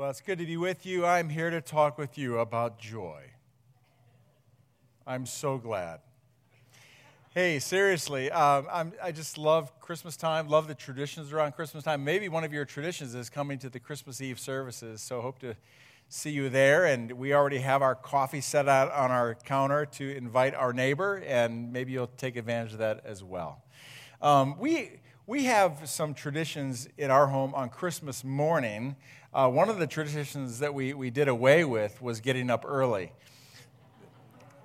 Well, it's good to be with you. I'm here to talk with you about joy. I'm so glad. Hey, seriously, um, i just love Christmas time, love the traditions around Christmas time. Maybe one of your traditions is coming to the Christmas Eve services, so hope to see you there. And we already have our coffee set out on our counter to invite our neighbor, and maybe you'll take advantage of that as well. Um, we, we have some traditions in our home on Christmas morning. Uh, one of the traditions that we, we did away with was getting up early,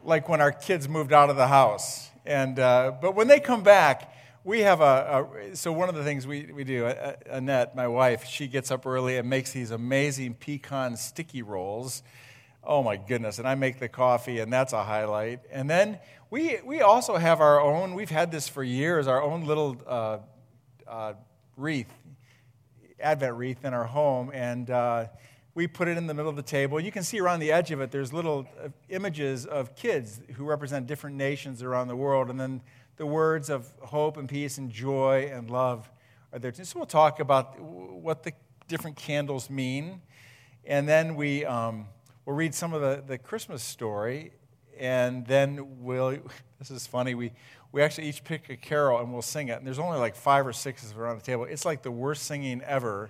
like when our kids moved out of the house. And, uh, but when they come back, we have a, a, so one of the things we, we do annette my wife she gets up early and makes these amazing pecan sticky rolls oh my goodness and i make the coffee and that's a highlight and then we, we also have our own we've had this for years our own little uh, uh, wreath Advent wreath in our home, and uh, we put it in the middle of the table. You can see around the edge of it, there's little uh, images of kids who represent different nations around the world, and then the words of hope and peace and joy and love are there. So we'll talk about what the different candles mean, and then we, um, we'll read some of the, the Christmas story, and then we'll, this is funny, we, we actually each pick a carol and we'll sing it. And there's only like five or six of us around the table. It's like the worst singing ever.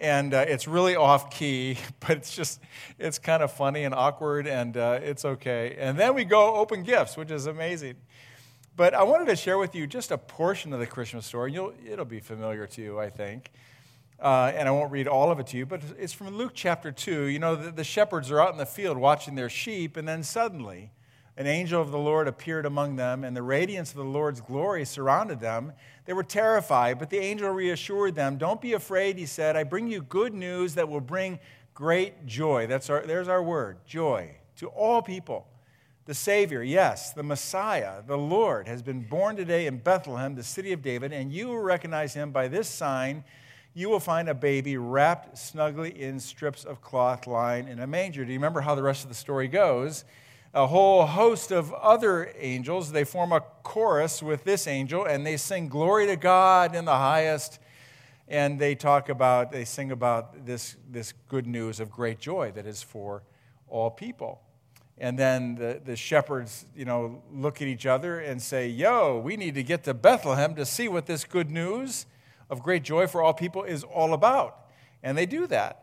And uh, it's really off key, but it's just, it's kind of funny and awkward, and uh, it's okay. And then we go open gifts, which is amazing. But I wanted to share with you just a portion of the Christmas story. You'll, it'll be familiar to you, I think. Uh, and I won't read all of it to you, but it's from Luke chapter 2. You know, the, the shepherds are out in the field watching their sheep, and then suddenly, an angel of the Lord appeared among them, and the radiance of the Lord's glory surrounded them. They were terrified, but the angel reassured them. Don't be afraid, he said. I bring you good news that will bring great joy. That's our, there's our word joy to all people. The Savior, yes, the Messiah, the Lord, has been born today in Bethlehem, the city of David, and you will recognize him by this sign. You will find a baby wrapped snugly in strips of cloth lying in a manger. Do you remember how the rest of the story goes? A whole host of other angels. They form a chorus with this angel and they sing glory to God in the highest. And they talk about, they sing about this, this good news of great joy that is for all people. And then the, the shepherds, you know, look at each other and say, Yo, we need to get to Bethlehem to see what this good news of great joy for all people is all about. And they do that.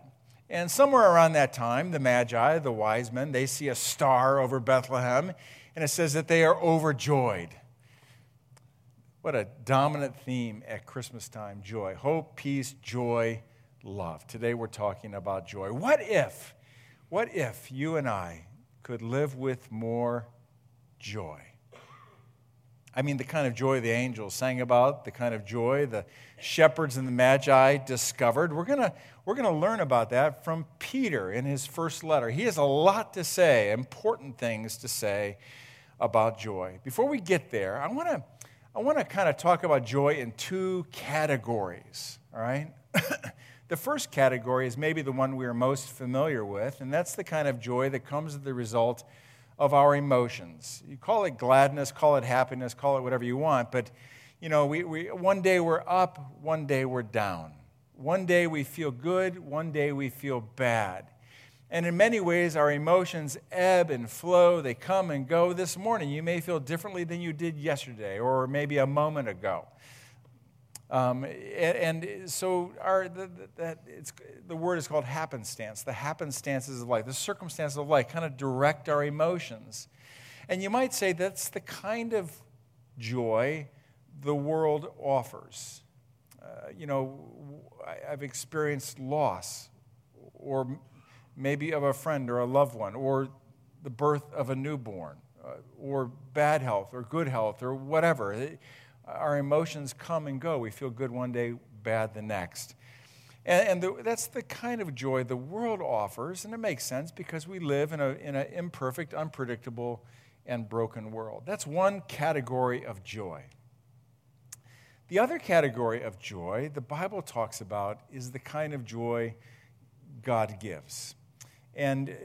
And somewhere around that time, the Magi, the wise men, they see a star over Bethlehem, and it says that they are overjoyed. What a dominant theme at Christmas time joy. Hope, peace, joy, love. Today we're talking about joy. What if, what if you and I could live with more joy? I mean, the kind of joy the angels sang about, the kind of joy the shepherds and the magi discovered. We're going we're going to learn about that from Peter in his first letter. He has a lot to say, important things to say about joy. Before we get there, I want to I want to kind of talk about joy in two categories, all right? the first category is maybe the one we are most familiar with, and that's the kind of joy that comes as the result of our emotions. You call it gladness, call it happiness, call it whatever you want, but you know, we, we, one day we're up, one day we're down. One day we feel good, one day we feel bad. And in many ways, our emotions ebb and flow, they come and go. This morning, you may feel differently than you did yesterday or maybe a moment ago. Um, and, and, so our, the, the, the word is called happenstance. The happenstances of life, the circumstances of life kind of direct our emotions. And you might say that's the kind of joy the world offers. Uh, you know, I, I've experienced loss, or maybe of a friend or a loved one, or the birth of a newborn, uh, or bad health, or good health, or whatever our emotions come and go. We feel good one day, bad the next. And, and the, that's the kind of joy the world offers, and it makes sense because we live in, in an imperfect, unpredictable, and broken world. That's one category of joy. The other category of joy the Bible talks about is the kind of joy God gives. And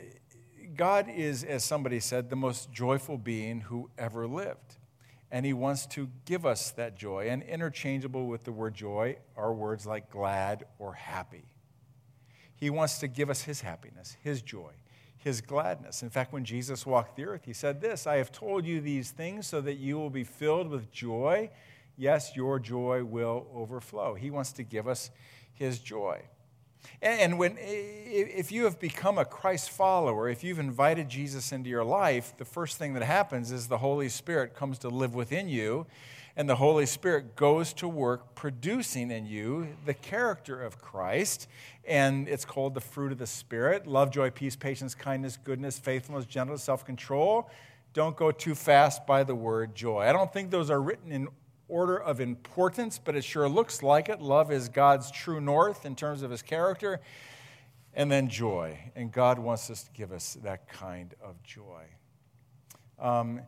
God is, as somebody said, the most joyful being who ever lived and He wants to give us that joy. And interchangeable with the word joy are words like glad or happy. He wants to give us His happiness, His joy, His gladness. In fact, when Jesus walked the earth, He said this I have told you these things so that you will be filled with joy. Yes, your joy will overflow. He wants to give us His joy. And when, if you have become a Christ follower, if you've invited Jesus into your life, the first thing that happens is the Holy Spirit comes to live within you, and the Holy Spirit goes to work producing in you the character of Christ. And it's called the fruit of the Spirit love, joy, peace, patience, kindness, goodness, faithfulness, gentleness, self control. Don't go too fast by the word joy. I don't think those are written in order of importance, but it sure looks like it. Love is God's true north in terms of his character. And then joy. And God wants us to give us that kind of joy. Um,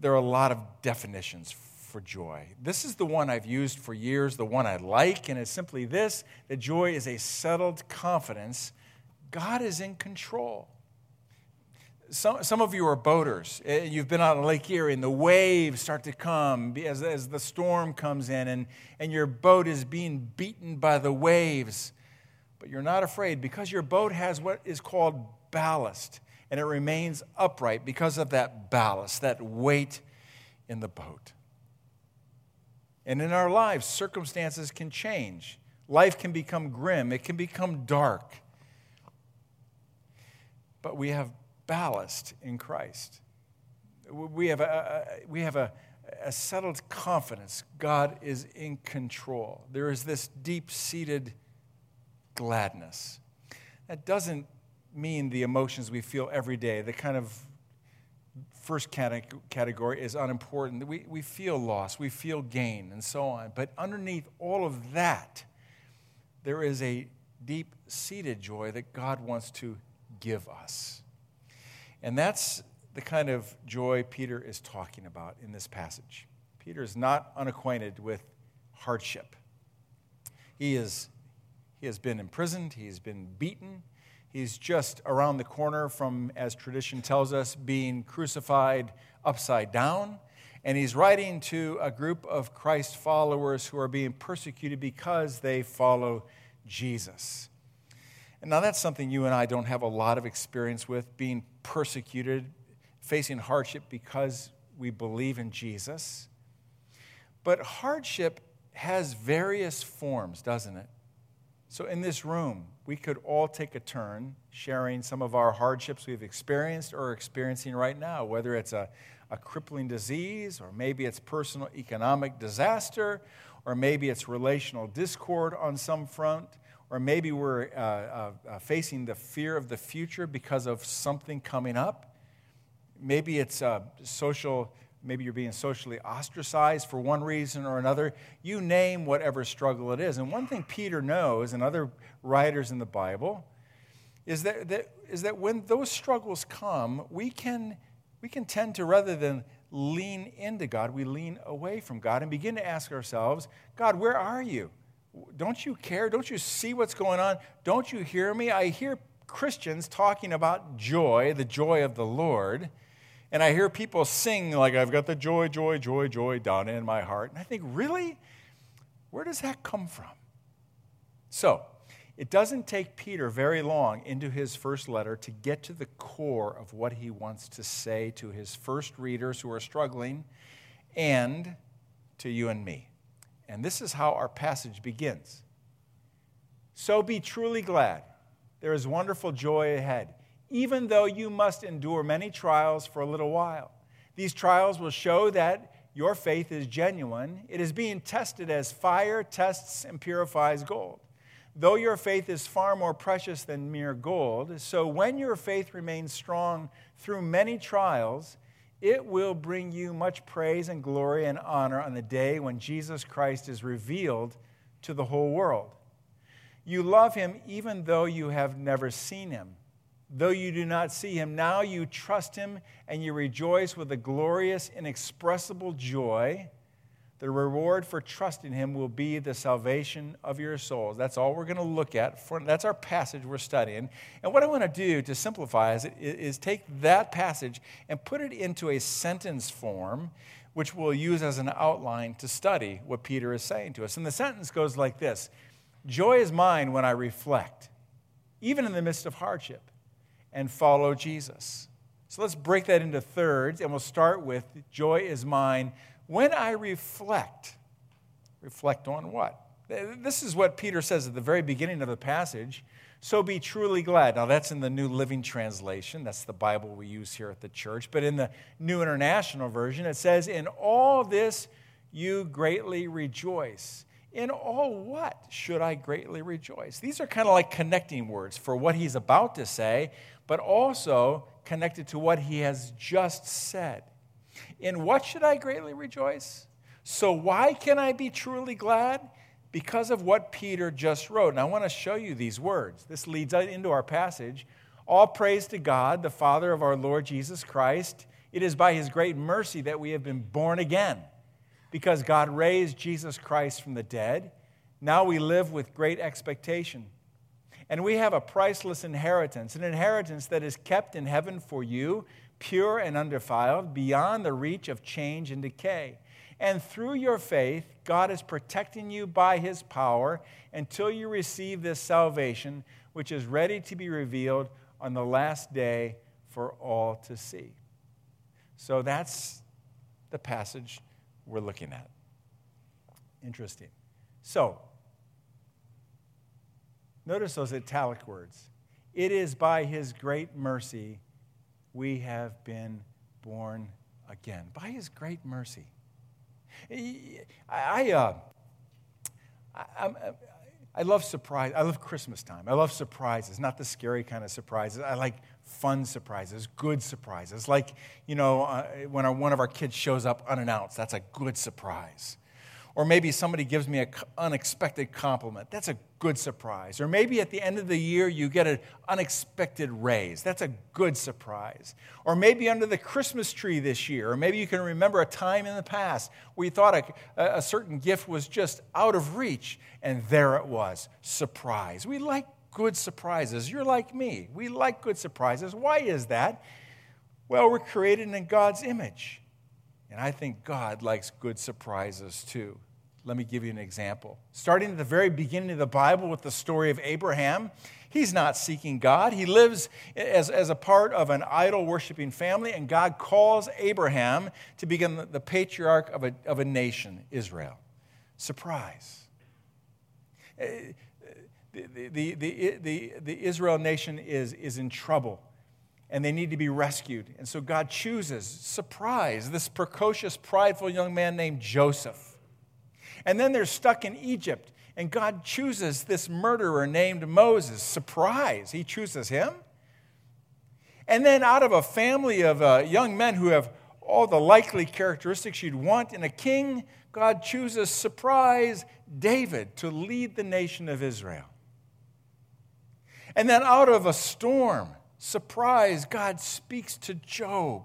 there are a lot of definitions for joy. This is the one I've used for years, the one I like, and it's simply this that joy is a settled confidence God is in control some, some of you are boaters. Eh, you've been out on Lake Erie, and the waves start to come as, as the storm comes in, and, and your boat is being beaten by the waves. But you're not afraid because your boat has what is called ballast, and it remains upright because of that ballast, that weight in the boat. And in our lives, circumstances can change. Life can become grim, it can become dark. But we have ballast in Christ. We have a, we have a, a settled confidence. God is in control. There is this deep seated gladness. That doesn't mean the emotions we feel every day, the kind of first category is unimportant. We, we feel loss, we feel gain, and so on. But underneath all of that, there is a deep seated joy that God wants to give us. And that's the kind of joy Peter is talking about in this passage. Peter is not unacquainted with hardship. He, is, he has been imprisoned, he's been beaten, he's just around the corner from, as tradition tells us, being crucified upside down. And he's writing to a group of Christ followers who are being persecuted because they follow Jesus. And now that's something you and I don't have a lot of experience with being persecuted, facing hardship because we believe in Jesus. But hardship has various forms, doesn't it? So in this room, we could all take a turn sharing some of our hardships we've experienced or experiencing right now, whether it's a, a crippling disease, or maybe it's personal economic disaster, or maybe it's relational discord on some front or maybe we're uh, uh, uh, facing the fear of the future because of something coming up. Maybe it's uh, social, maybe you're being socially ostracized for one reason or another. You name whatever struggle it is. And one thing Peter knows, and other writers in the Bible, is that, that, is that when those struggles come, we can, we can tend to, rather than lean into God, we lean away from God and begin to ask ourselves, God, where are you? Don't you care? Don't you see what's going on? Don't you hear me? I hear Christians talking about joy, the joy of the Lord. And I hear people sing, like, I've got the joy, joy, joy, joy down in my heart. And I think, really? Where does that come from? So, it doesn't take Peter very long into his first letter to get to the core of what he wants to say to his first readers who are struggling and to you and me. And this is how our passage begins. So be truly glad. There is wonderful joy ahead, even though you must endure many trials for a little while. These trials will show that your faith is genuine. It is being tested as fire tests and purifies gold. Though your faith is far more precious than mere gold, so when your faith remains strong through many trials, it will bring you much praise and glory and honor on the day when Jesus Christ is revealed to the whole world. You love him even though you have never seen him. Though you do not see him, now you trust him and you rejoice with a glorious, inexpressible joy the reward for trusting him will be the salvation of your souls. That's all we're going to look at. For, that's our passage we're studying. And what I want to do to simplify is, is take that passage and put it into a sentence form, which we'll use as an outline to study what Peter is saying to us. And the sentence goes like this Joy is mine when I reflect, even in the midst of hardship, and follow Jesus. So let's break that into thirds, and we'll start with joy is mine when I reflect. Reflect on what? This is what Peter says at the very beginning of the passage. So be truly glad. Now, that's in the New Living Translation. That's the Bible we use here at the church. But in the New International Version, it says, In all this you greatly rejoice. In all what should I greatly rejoice? These are kind of like connecting words for what he's about to say, but also connected to what he has just said. In what should I greatly rejoice? So, why can I be truly glad? because of what Peter just wrote. And I want to show you these words. This leads into our passage. All praise to God, the Father of our Lord Jesus Christ. It is by his great mercy that we have been born again, because God raised Jesus Christ from the dead. Now we live with great expectation. And we have a priceless inheritance, an inheritance that is kept in heaven for you, pure and undefiled, beyond the reach of change and decay. And through your faith, God is protecting you by his power until you receive this salvation, which is ready to be revealed on the last day for all to see. So that's the passage we're looking at. Interesting. So, notice those italic words. It is by his great mercy we have been born again. By his great mercy. I, uh, I, I, love surprise. I love Christmas time. I love surprises, not the scary kind of surprises. I like fun surprises, good surprises. Like, you know, uh, when our, one of our kids shows up unannounced, that's a good surprise. Or maybe somebody gives me an unexpected compliment. That's a good surprise. Or maybe at the end of the year, you get an unexpected raise. That's a good surprise. Or maybe under the Christmas tree this year. Or maybe you can remember a time in the past where you thought a, a certain gift was just out of reach, and there it was. Surprise. We like good surprises. You're like me. We like good surprises. Why is that? Well, we're created in God's image. And I think God likes good surprises too. Let me give you an example. Starting at the very beginning of the Bible with the story of Abraham, he's not seeking God. He lives as, as a part of an idol worshiping family, and God calls Abraham to become the patriarch of a, of a nation, Israel. Surprise. Eh, the, the, the, the, the Israel nation is, is in trouble and they need to be rescued. And so God chooses, surprise, this precocious, prideful young man named Joseph. And then they're stuck in Egypt, and God chooses this murderer named Moses. Surprise, he chooses him. And then, out of a family of uh, young men who have all the likely characteristics you'd want in a king, God chooses, surprise, David to lead the nation of Israel. And then, out of a storm, Surprise, God speaks to Job.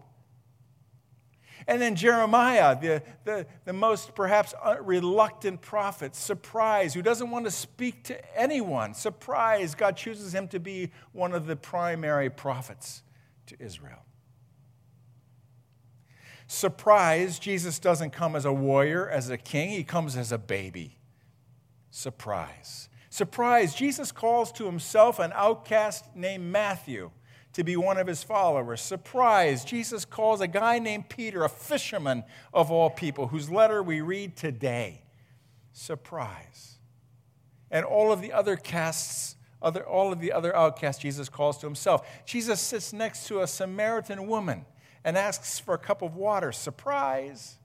And then Jeremiah, the, the, the most perhaps reluctant prophet, surprise, who doesn't want to speak to anyone. Surprise, God chooses him to be one of the primary prophets to Israel. Surprise, Jesus doesn't come as a warrior, as a king, he comes as a baby. Surprise. Surprise, Jesus calls to himself an outcast named Matthew to be one of his followers. Surprise, Jesus calls a guy named Peter, a fisherman of all people, whose letter we read today. Surprise. And all of the other casts, other, all of the other outcasts Jesus calls to himself. Jesus sits next to a Samaritan woman and asks for a cup of water. Surprise.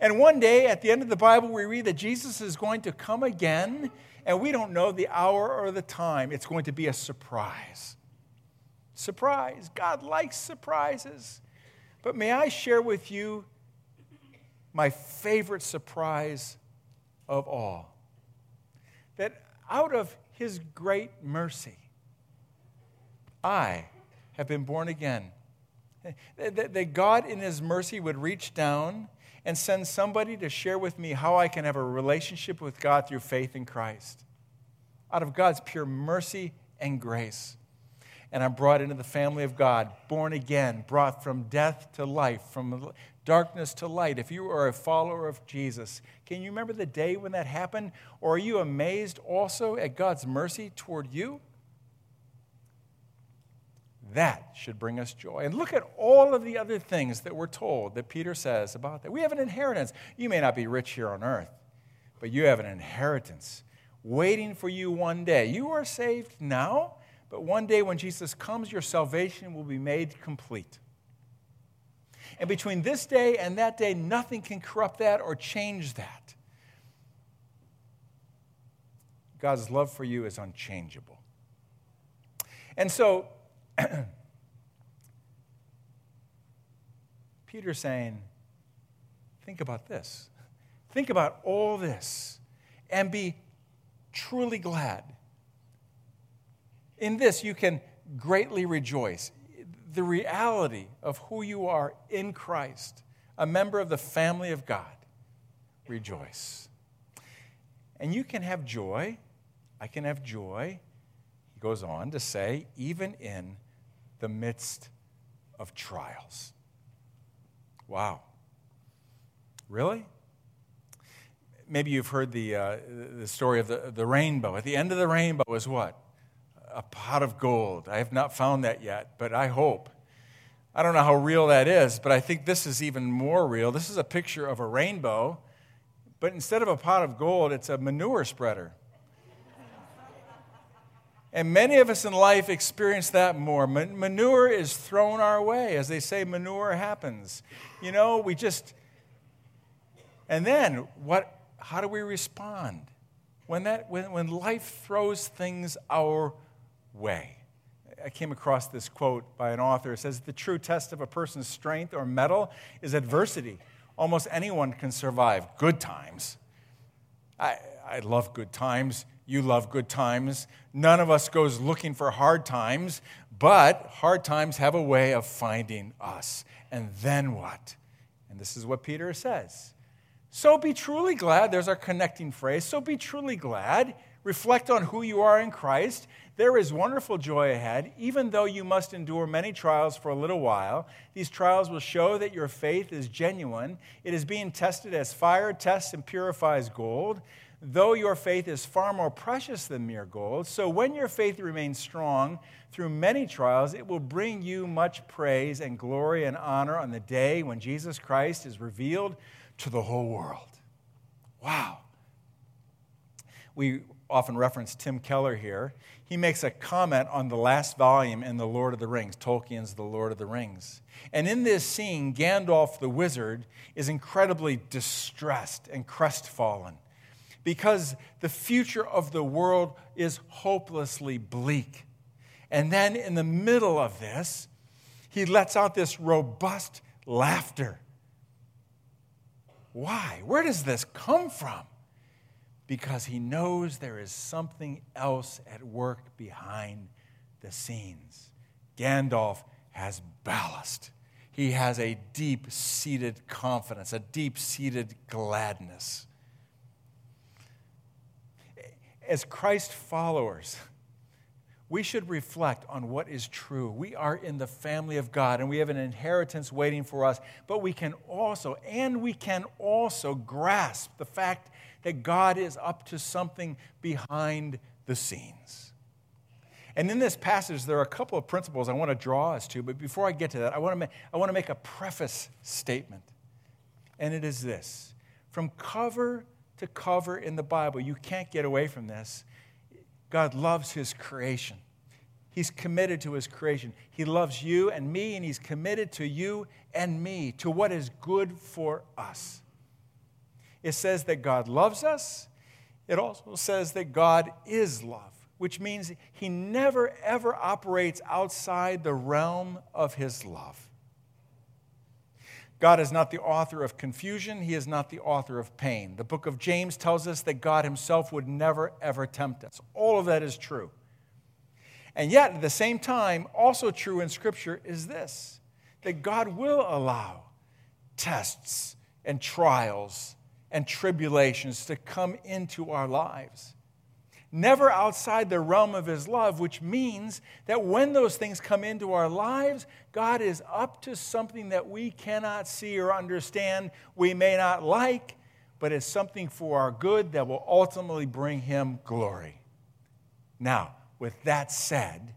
And one day at the end of the Bible, we read that Jesus is going to come again, and we don't know the hour or the time. It's going to be a surprise. Surprise. God likes surprises. But may I share with you my favorite surprise of all? That out of His great mercy, I have been born again. That God, in His mercy, would reach down and send somebody to share with me how I can have a relationship with God through faith in Christ. Out of God's pure mercy and grace and I'm brought into the family of God, born again, brought from death to life, from darkness to light. If you are a follower of Jesus, can you remember the day when that happened? Or are you amazed also at God's mercy toward you? That should bring us joy. And look at all of the other things that we're told that Peter says about that. We have an inheritance. You may not be rich here on earth, but you have an inheritance waiting for you one day. You are saved now, but one day when Jesus comes, your salvation will be made complete. And between this day and that day, nothing can corrupt that or change that. God's love for you is unchangeable. And so, Peter's saying, think about this. Think about all this and be truly glad. In this, you can greatly rejoice. The reality of who you are in Christ, a member of the family of God, rejoice. And you can have joy. I can have joy. He goes on to say, even in the midst of trials. Wow. Really? maybe you've heard the, uh, the story of the, the rainbow. At the end of the rainbow is what? A pot of gold. I have not found that yet, but I hope. I don't know how real that is, but I think this is even more real. This is a picture of a rainbow, but instead of a pot of gold, it's a manure spreader. And many of us in life experience that more. Manure is thrown our way. As they say, manure happens. You know, we just. And then what how do we respond when, that, when, when life throws things our way? I came across this quote by an author. It says, The true test of a person's strength or mettle is adversity. Almost anyone can survive good times. I, I love good times. You love good times. None of us goes looking for hard times, but hard times have a way of finding us. And then what? And this is what Peter says so be truly glad. There's our connecting phrase. So be truly glad. Reflect on who you are in Christ. There is wonderful joy ahead, even though you must endure many trials for a little while. These trials will show that your faith is genuine. It is being tested as fire tests and purifies gold, though your faith is far more precious than mere gold. So when your faith remains strong through many trials, it will bring you much praise and glory and honor on the day when Jesus Christ is revealed to the whole world. Wow. We often reference Tim Keller here. He makes a comment on the last volume in The Lord of the Rings, Tolkien's The Lord of the Rings. And in this scene, Gandalf the wizard is incredibly distressed and crestfallen because the future of the world is hopelessly bleak. And then in the middle of this, he lets out this robust laughter why? Where does this come from? Because he knows there is something else at work behind the scenes. Gandalf has ballast. He has a deep seated confidence, a deep seated gladness. As Christ followers, we should reflect on what is true. We are in the family of God and we have an inheritance waiting for us, but we can also, and we can also grasp the fact that God is up to something behind the scenes. And in this passage, there are a couple of principles I want to draw us to, but before I get to that, I want to make, I want to make a preface statement. And it is this from cover to cover in the Bible, you can't get away from this God loves his creation. He's committed to his creation. He loves you and me, and he's committed to you and me, to what is good for us. It says that God loves us. It also says that God is love, which means he never, ever operates outside the realm of his love. God is not the author of confusion. He is not the author of pain. The book of James tells us that God himself would never, ever tempt us. All of that is true. And yet, at the same time, also true in Scripture is this that God will allow tests and trials and tribulations to come into our lives never outside the realm of His love, which means that when those things come into our lives, God is up to something that we cannot see or understand, we may not like, but it's something for our good that will ultimately bring Him glory. Now, with that said,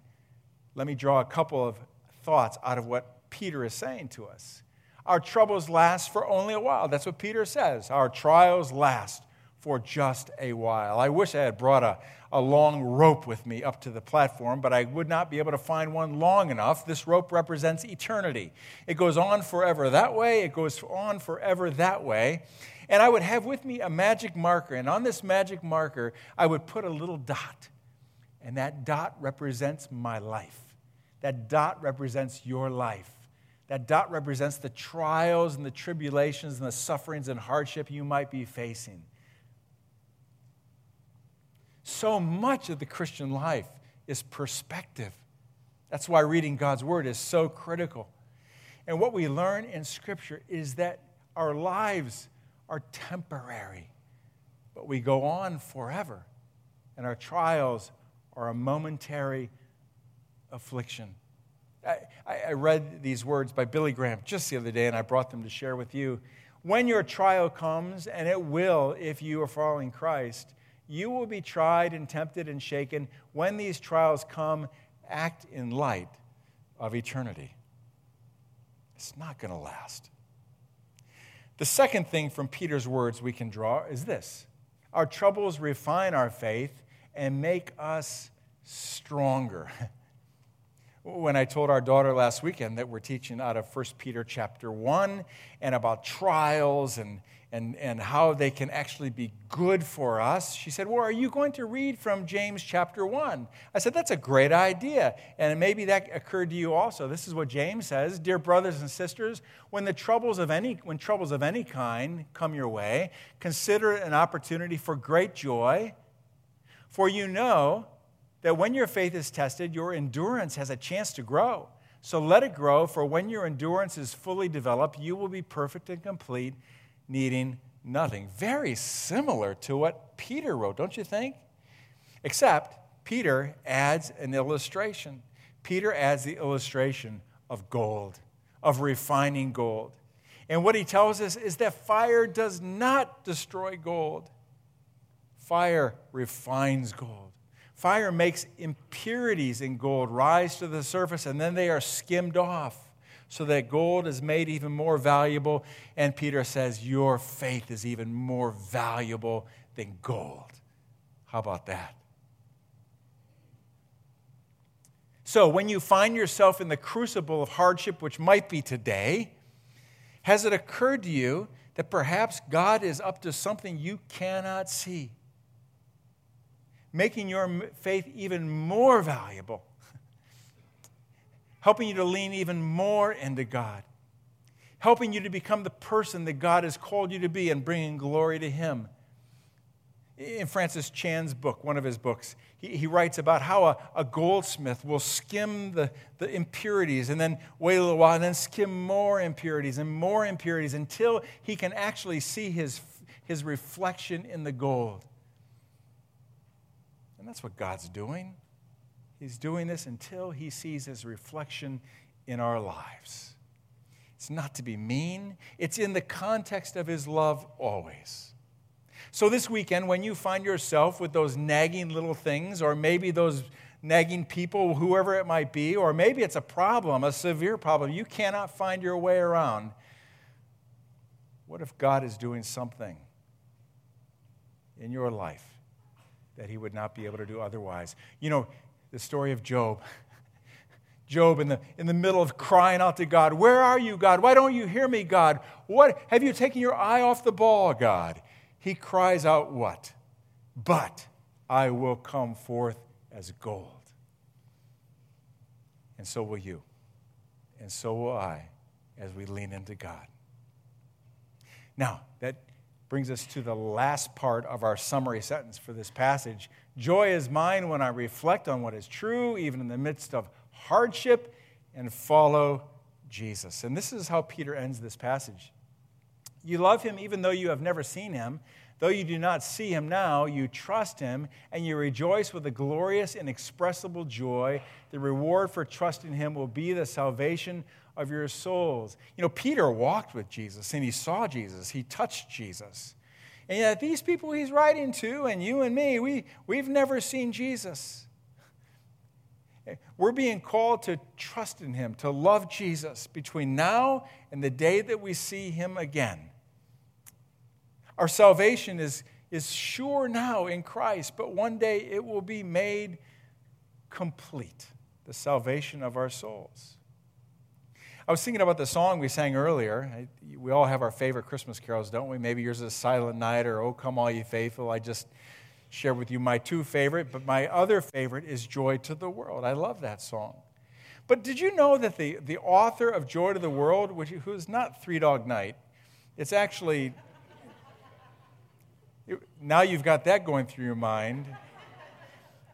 let me draw a couple of thoughts out of what Peter is saying to us. Our troubles last for only a while. That's what Peter says. Our trials last for just a while. I wish I had brought a, a long rope with me up to the platform, but I would not be able to find one long enough. This rope represents eternity. It goes on forever that way, it goes on forever that way. And I would have with me a magic marker, and on this magic marker, I would put a little dot. And that dot represents my life. That dot represents your life. That dot represents the trials and the tribulations and the sufferings and hardship you might be facing. So much of the Christian life is perspective. That's why reading God's Word is so critical. And what we learn in Scripture is that our lives are temporary, but we go on forever. And our trials are a momentary affliction. I, I, read these words by Billy Graham just the other day, and I brought them to share with you. When your trial comes, and it will if you are following Christ, you will be tried and tempted and shaken. When these trials come, act in light of eternity. It's not going to last. The second thing from Peter's words we can draw is this our troubles refine our faith and make us stronger. when I told our daughter last weekend that we're teaching out of 1 Peter chapter 1 and about trials and, and, and how they can actually be good for us, she said, Well, are you going to read from James chapter 1? I said, That's a great idea. And maybe that occurred to you also. This is what James says Dear brothers and sisters, when, the troubles of any, when troubles of any kind come your way, consider it an opportunity for great joy. For you know that when your faith is tested, your endurance has a chance to grow. So let it grow, for when your endurance is fully developed, you will be perfect and complete, needing nothing. Very similar to what Peter wrote, don't you think? Except Peter adds an illustration. Peter adds the illustration of gold, of refining gold. And what he tells us is that fire does not destroy gold, fire refines gold. Fire makes impurities in gold rise to the surface, and then they are skimmed off so that gold is made even more valuable. And Peter says, Your faith is even more valuable than gold. How about that? So, when you find yourself in the crucible of hardship, which might be today, has it occurred to you that perhaps God is up to something you cannot see? Making your faith even more valuable, helping you to lean even more into God, helping you to become the person that God has called you to be and bringing glory to Him. In Francis Chan's book, one of his books, he, he writes about how a, a goldsmith will skim the, the impurities and then wait a little while and then skim more impurities and more impurities until he can actually see his, his reflection in the gold. And that's what God's doing. He's doing this until he sees his reflection in our lives. It's not to be mean, it's in the context of his love always. So, this weekend, when you find yourself with those nagging little things, or maybe those nagging people, whoever it might be, or maybe it's a problem, a severe problem, you cannot find your way around, what if God is doing something in your life that he would not be able to do otherwise. You know, the story of Job. Job in the, in the middle of crying out to God, Where are you, God? Why don't you hear me, God? What have you taken your eye off the ball, God? He cries out, What? But I will come forth as gold. And so will you. And so will I as we lean into God. Now, that brings us to the last part of our summary sentence for this passage. Joy is mine when I reflect on what is true, even in the midst of hardship, and follow Jesus. And this is how Peter ends this passage. You love him even though you have never seen him. Though you do not see him now, you trust him and you rejoice with a glorious, inexpressible joy. The reward for trusting him will be the salvation of your souls. You know, Peter walked with Jesus and he saw Jesus, he touched Jesus. And yet, these people he's writing to, and you and me, we, we've never seen Jesus. We're being called to trust in Him, to love Jesus between now and the day that we see Him again. Our salvation is, is sure now in Christ, but one day it will be made complete the salvation of our souls. I was thinking about the song we sang earlier. We all have our favorite Christmas carols, don't we? Maybe yours is Silent Night or Oh Come All Ye Faithful. I just shared with you my two favorite, but my other favorite is Joy to the World. I love that song. But did you know that the, the author of Joy to the World, which, who is not Three Dog Night, it's actually, now you've got that going through your mind,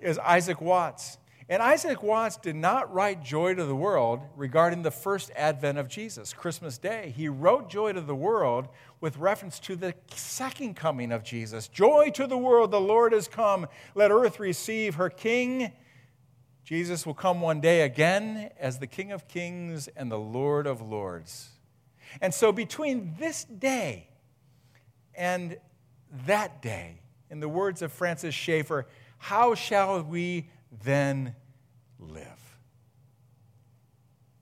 is Isaac Watts. And Isaac Watts did not write Joy to the World regarding the first advent of Jesus, Christmas Day. He wrote Joy to the World with reference to the second coming of Jesus. Joy to the world, the Lord has come. Let earth receive her King. Jesus will come one day again as the King of Kings and the Lord of Lords. And so, between this day and that day, in the words of Francis Schaeffer, how shall we then live?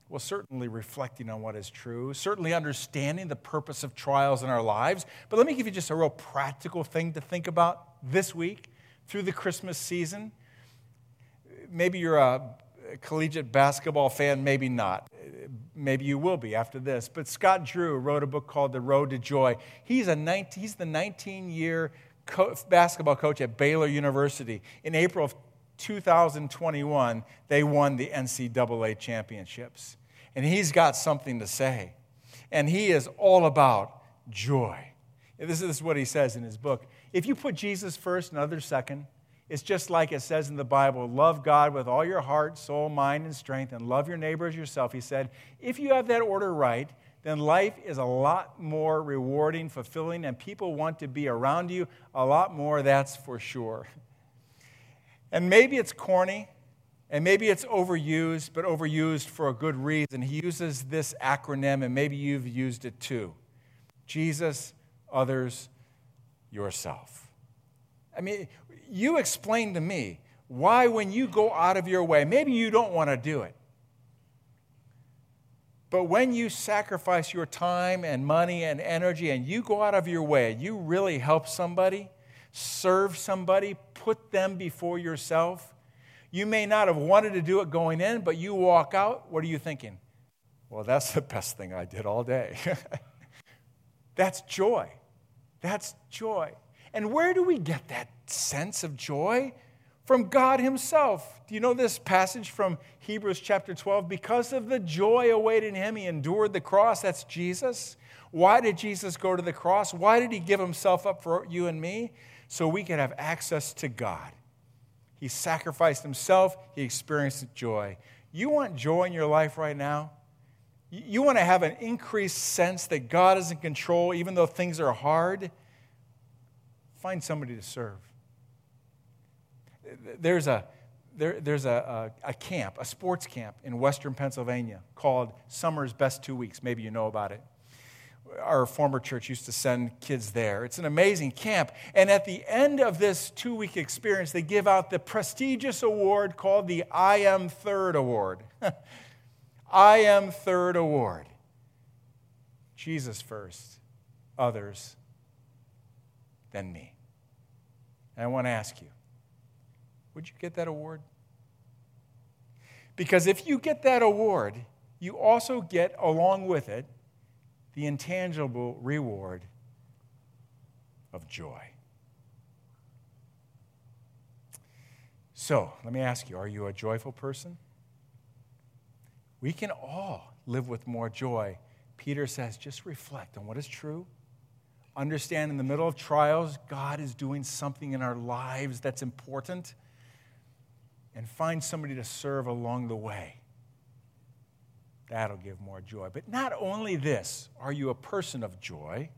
Well, certainly reflecting on what is true, certainly understanding the purpose of trials in our lives. But let me give you just a real practical thing to think about this week through the Christmas season. Maybe you're a collegiate basketball fan, maybe not. Maybe you will be after this. But Scott Drew wrote a book called The Road to Joy. He's, a 19, he's the 19 year co- basketball coach at Baylor University. In April of 2021, they won the NCAA championships. And he's got something to say. And he is all about joy. This is what he says in his book. If you put Jesus first and others second, it's just like it says in the Bible love God with all your heart, soul, mind, and strength, and love your neighbor as yourself. He said, if you have that order right, then life is a lot more rewarding, fulfilling, and people want to be around you a lot more, that's for sure. And maybe it's corny, and maybe it's overused, but overused for a good reason. He uses this acronym, and maybe you've used it too Jesus, others, yourself. I mean, you explain to me why, when you go out of your way, maybe you don't want to do it. But when you sacrifice your time and money and energy and you go out of your way, you really help somebody, serve somebody, put them before yourself. You may not have wanted to do it going in, but you walk out, what are you thinking? Well, that's the best thing I did all day. that's joy. That's joy. And where do we get that sense of joy? From God Himself. Do you know this passage from Hebrews chapter 12? Because of the joy awaiting Him, He endured the cross. That's Jesus. Why did Jesus go to the cross? Why did He give Himself up for you and me? So we can have access to God. He sacrificed himself, he experienced joy. You want joy in your life right now? You want to have an increased sense that God is in control even though things are hard? Find somebody to serve. There's a, there, there's a, a, a, camp, a sports camp in western Pennsylvania called Summer's Best Two Weeks. Maybe you know about it our former church used to send kids there. It's an amazing camp. And at the end of this two week experience, they give out the prestigious award called the I Am Third Award. I Am Third Award. Jesus first, others, then me. And I want to ask you would you get that award? Because if you get that award, you also get, along with it, the intangible reward of joy. So, let me ask you are you a joyful person? We can all live with more joy. Peter says, just reflect on what is true. Understand in the middle of trials, God is doing something in our lives that's important. And find somebody to serve along the way. That'll give more joy. But not only this, are you a person of joy?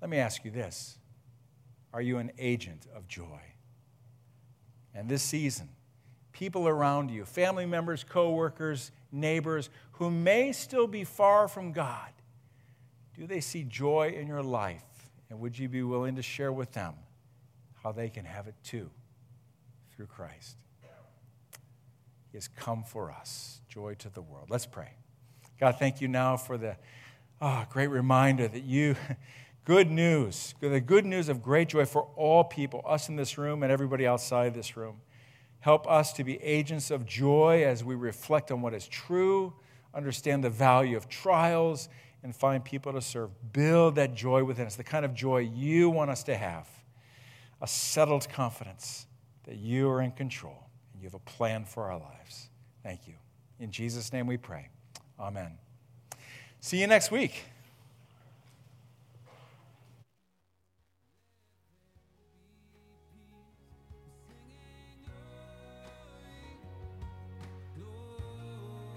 Let me ask you this Are you an agent of joy? And this season, people around you, family members, coworkers, neighbors who may still be far from God, do they see joy in your life? And would you be willing to share with them how they can have it too through Christ? He has come for us. Joy to the world. Let's pray. God, thank you now for the oh, great reminder that you, good news, the good news of great joy for all people, us in this room and everybody outside this room. Help us to be agents of joy as we reflect on what is true, understand the value of trials, and find people to serve. Build that joy within us, the kind of joy you want us to have. A settled confidence that you are in control and you have a plan for our lives. Thank you. In Jesus' name we pray. Amen. See you next week.